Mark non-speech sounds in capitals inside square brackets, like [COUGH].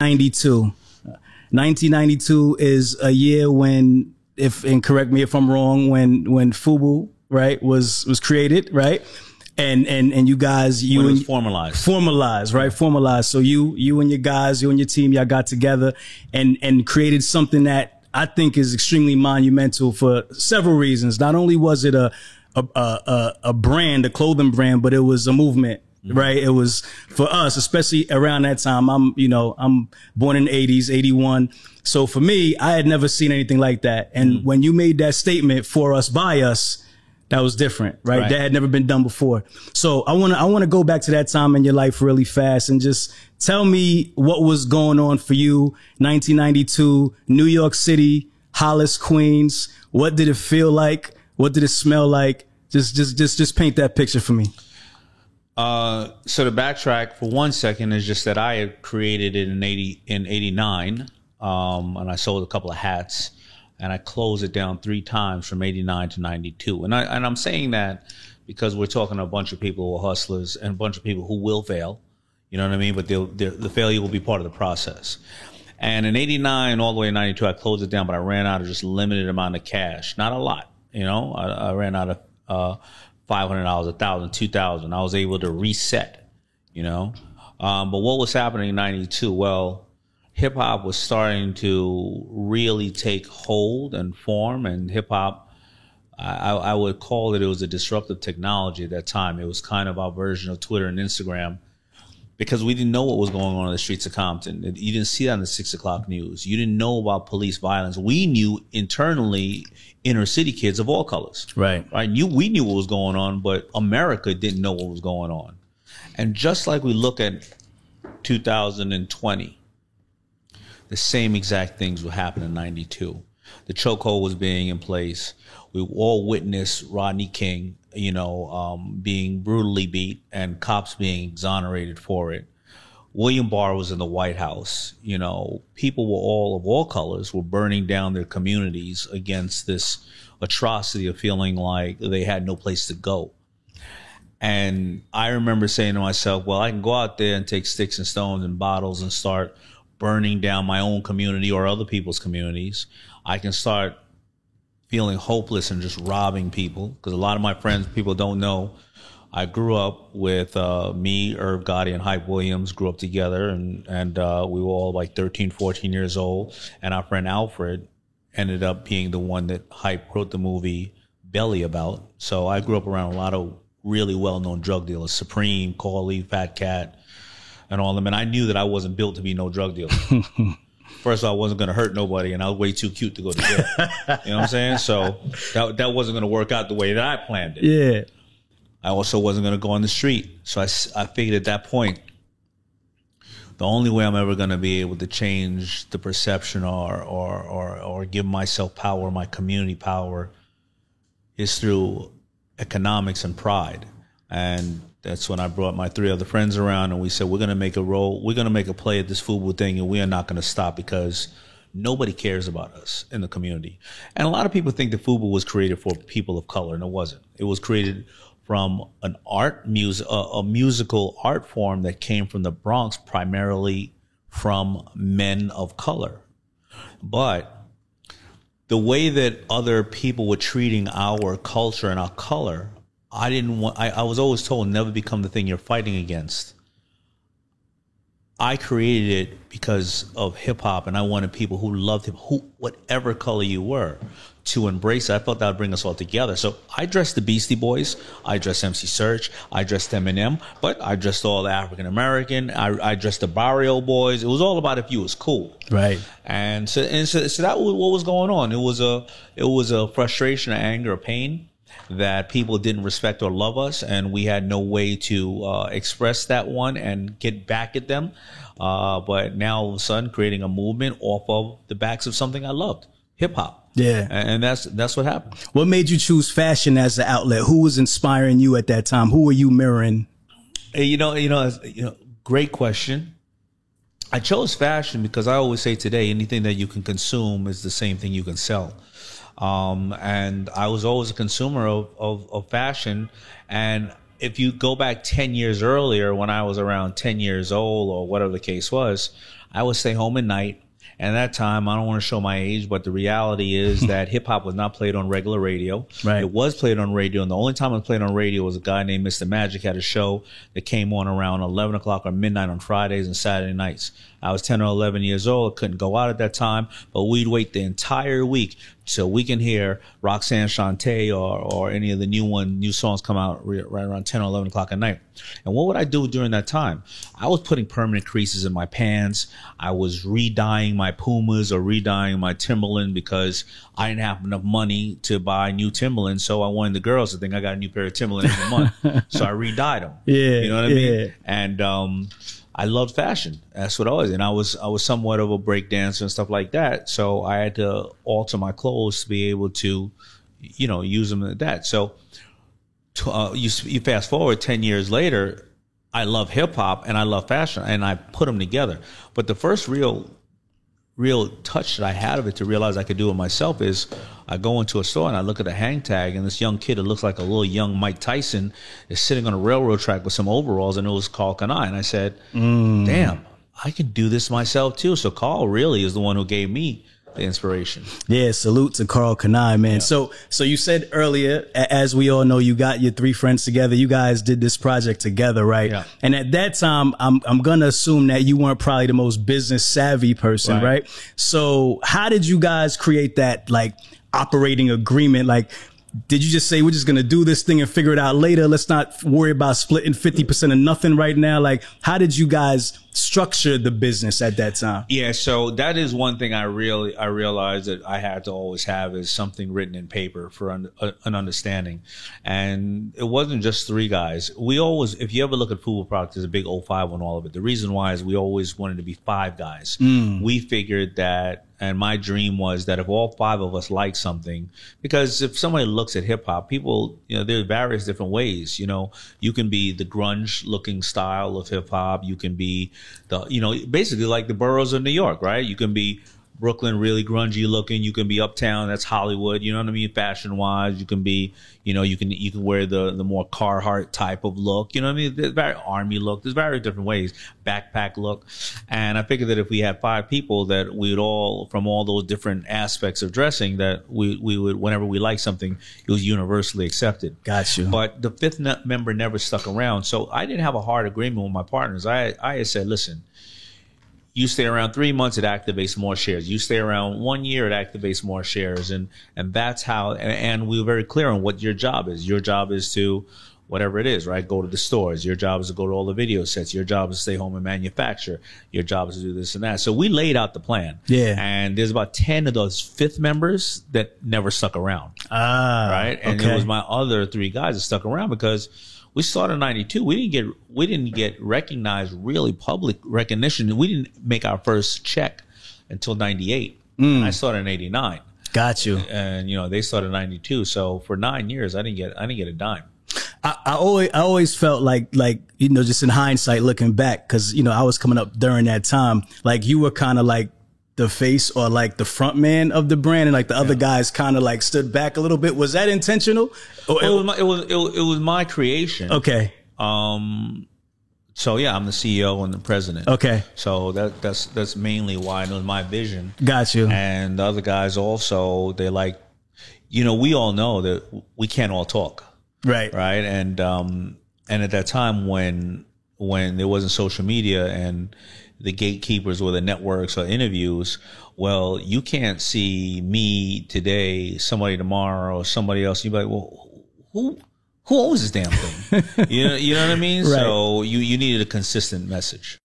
92. 1992 is a year when, if and correct me if I'm wrong, when when Fubu right was was created, right? And and and you guys, you and formalized. formalized, right? Formalized. So you you and your guys, you and your team, y'all got together and and created something that I think is extremely monumental for several reasons. Not only was it a a, a, a brand, a clothing brand, but it was a movement. Mm-hmm. Right. It was for us, especially around that time. I'm, you know, I'm born in the 80s, 81. So for me, I had never seen anything like that. And mm-hmm. when you made that statement for us, by us, that was different, right? Right. That had never been done before. So I want to, I want to go back to that time in your life really fast and just tell me what was going on for you. 1992, New York City, Hollis, Queens. What did it feel like? What did it smell like? Just, just, just, just paint that picture for me. Uh, so to backtrack for one second is just that I had created it in eighty in eighty nine, um, and I sold a couple of hats, and I closed it down three times from eighty nine to ninety two, and I and I'm saying that because we're talking to a bunch of people who are hustlers and a bunch of people who will fail, you know what I mean? But the failure will be part of the process. And in '89 all the way to '92, I closed it down, but I ran out of just limited amount of cash, not a lot, you know. I, I ran out of uh, five hundred dollars, a thousand, two thousand. I was able to reset, you know. Um, but what was happening in '92? Well, hip hop was starting to really take hold and form, and hip hop. I, I would call it it was a disruptive technology at that time. It was kind of our version of Twitter and Instagram because we didn't know what was going on in the streets of Compton. You didn't see that in the six o'clock news. You didn't know about police violence. We knew internally inner city kids of all colors. Right. Right. You, we knew what was going on, but America didn't know what was going on. And just like we look at 2020, the same exact things would happen in 92. The chokehold was being in place. We all witnessed Rodney King, you know, um, being brutally beat and cops being exonerated for it. William Barr was in the White House. You know, people were all of all colors were burning down their communities against this atrocity of feeling like they had no place to go. And I remember saying to myself, well, I can go out there and take sticks and stones and bottles and start burning down my own community or other people's communities. I can start feeling hopeless and just robbing people because a lot of my friends, people don't know. I grew up with uh, me, Irv Gotti, and Hype Williams grew up together, and and uh, we were all like 13, 14 years old. And our friend Alfred ended up being the one that Hype wrote the movie Belly about. So I grew up around a lot of really well known drug dealers: Supreme, Corley, Fat Cat, and all them. And I knew that I wasn't built to be no drug dealer. [LAUGHS] First of all, I wasn't going to hurt nobody, and I was way too cute to go to jail. you know what I'm saying? So that that wasn't going to work out the way that I planned it. Yeah. I also wasn't going to go on the street. So I I figured at that point, the only way I'm ever going to be able to change the perception or, or, or, or give myself power, my community power, is through economics and pride. And that's when I brought my three other friends around and we said, we're going to make a role, we're going to make a play at this football thing and we are not going to stop because nobody cares about us in the community. And a lot of people think that FUBU was created for people of color, and it wasn't. It was created from an art music, a musical art form that came from the Bronx, primarily from men of color. But the way that other people were treating our culture and our color, I didn't want. I, I was always told never become the thing you're fighting against. I created it because of hip hop, and I wanted people who loved hip, who whatever color you were, to embrace it. I thought that would bring us all together. So I dressed the Beastie Boys, I dressed MC Serch, I dressed Eminem, but I dressed all the African American. I, I dressed the Barrio Boys. It was all about if you was cool. Right. And so, and so, so that was what was going on. It was a, it was a frustration, anger, a pain that people didn't respect or love us, and we had no way to uh, express that one and get back at them. Uh, but now all of a sudden, creating a movement off of the backs of something I loved, hip hop. Yeah. And, that's that's what happened. What made you choose fashion as the outlet? Who was inspiring you at that time? Who were you mirroring? You know, you know, you know, great question. I chose fashion because I always say today, anything that you can consume is the same thing you can sell. Um, and I was always a consumer of, of, of fashion. And if you go back 10 years earlier when I was around 10 years old or whatever the case was, I would stay home at night. And at that time, I don't want to show my age, but the reality is [LAUGHS] that hip hop was not played on regular radio. Right. It was played on radio. And the only time it was played on radio was a guy named Mr. Magic had a show that came on around 11 o'clock or midnight on Fridays and Saturday nights. I was 10 or 11 years old. Couldn't go out at that time, but we'd wait the entire week so we can hear Roxanne Shante or, or any of the new one, new songs come out re- right around 10 or 11 o'clock at night. And what would I do during that time? I was putting permanent creases in my pants. I was re-dyeing my Pumas or re-dyeing my Timberland because I didn't have enough money to buy new Timberland. So I wanted the girls to think I got a new pair of Timberland every month. [LAUGHS] so I re-dyed them. Yeah, You know what I yeah. mean? And, um, I loved fashion. That's what I was, and I was I was somewhat of a break dancer and stuff like that. So I had to alter my clothes to be able to, you know, use them at that. So uh, you you fast forward ten years later, I love hip hop and I love fashion, and I put them together. But the first real real touch that I had of it to realize I could do it myself is I go into a store and I look at the hang tag and this young kid that looks like a little young Mike Tyson is sitting on a railroad track with some overalls and it was Karl Kani. And I said, mm. damn, I can do this myself too. So Karl really is the one who gave me the inspiration. Yeah, salute to Karl Kani, man. So, so you said earlier, as we all know, you got your three friends together. You guys did this project together, right? Yeah. And at that time, I'm I'm gonna assume that you weren't probably the most business savvy person, Right. right? So, how did you guys create that like operating agreement? Like, did you just say we're just gonna do this thing and figure it out later? Let's not worry about splitting fifty percent of nothing right now. Like, how did you guys structure the business at that time? Yeah, so that is one thing I really I realized that I had to always have is something written in paper for un, uh, an understanding, and it wasn't just three guys. We always, if you ever look at Fubu Product, there's a big 05 on all of it. The reason why is we always wanted to be five guys. We figured that, and my dream was that if all five of us like something, because if somebody looks at hip hop, people, you know, there are various different ways. You know, you can be the grunge looking style of hip hop. You can be the, you know, basically like the boroughs of New York, right? You can be Brooklyn, really grungy looking. You can be uptown, that's Hollywood. You know what I mean, fashion wise. You can be, you know, you can you can wear the the more Carhartt type of look. You know what I mean? There's very army look. There's very different ways, backpack look. And I figured that if we had five people, that we'd all from all those different aspects of dressing, that we we would whenever we like something, it was universally accepted. Got you. But the fifth member never stuck around, so I didn't have a hard agreement with my partners. I I had said, listen you stay around three months, it activates more shares. You stay around one year, it activates more shares, and and that's how. And, and we were very clear on what your job is. Your job is to whatever it is, right? Go to the stores. Your job is to go to all the video sets. Your job is to stay home and manufacture. Your job is to do this and that. So we laid out the plan. Yeah. And there's about ten of those fifth members that never stuck around Ah, right? And okay. it was my other three guys that stuck around because we started in '92. We didn't get we didn't get recognized really public recognition. We didn't make our first check until '98. Mm. I started in '89, Got you. and you know they started in '92. So for nine years, I didn't get I didn't get a dime. I, I always I always felt like like you know just in hindsight looking back because you know I was coming up during that time like you were kind of like the face or like the front man of the brand and like the other guys kind of like stood back a little bit was that intentional Or- It was my, it was it, it was my creation. okay Um. So yeah, I'm the CEO and the president. okay So that that's that's mainly why it was my vision. got you and the other guys also they like you know we all know that we can't all talk right right and um and at that time when when there wasn't social media and the gatekeepers or the networks or interviews well you can't see me today somebody tomorrow or somebody else. You'd be like well who who owns this damn thing? [LAUGHS] You know you know what i mean? Right. so you you needed a consistent message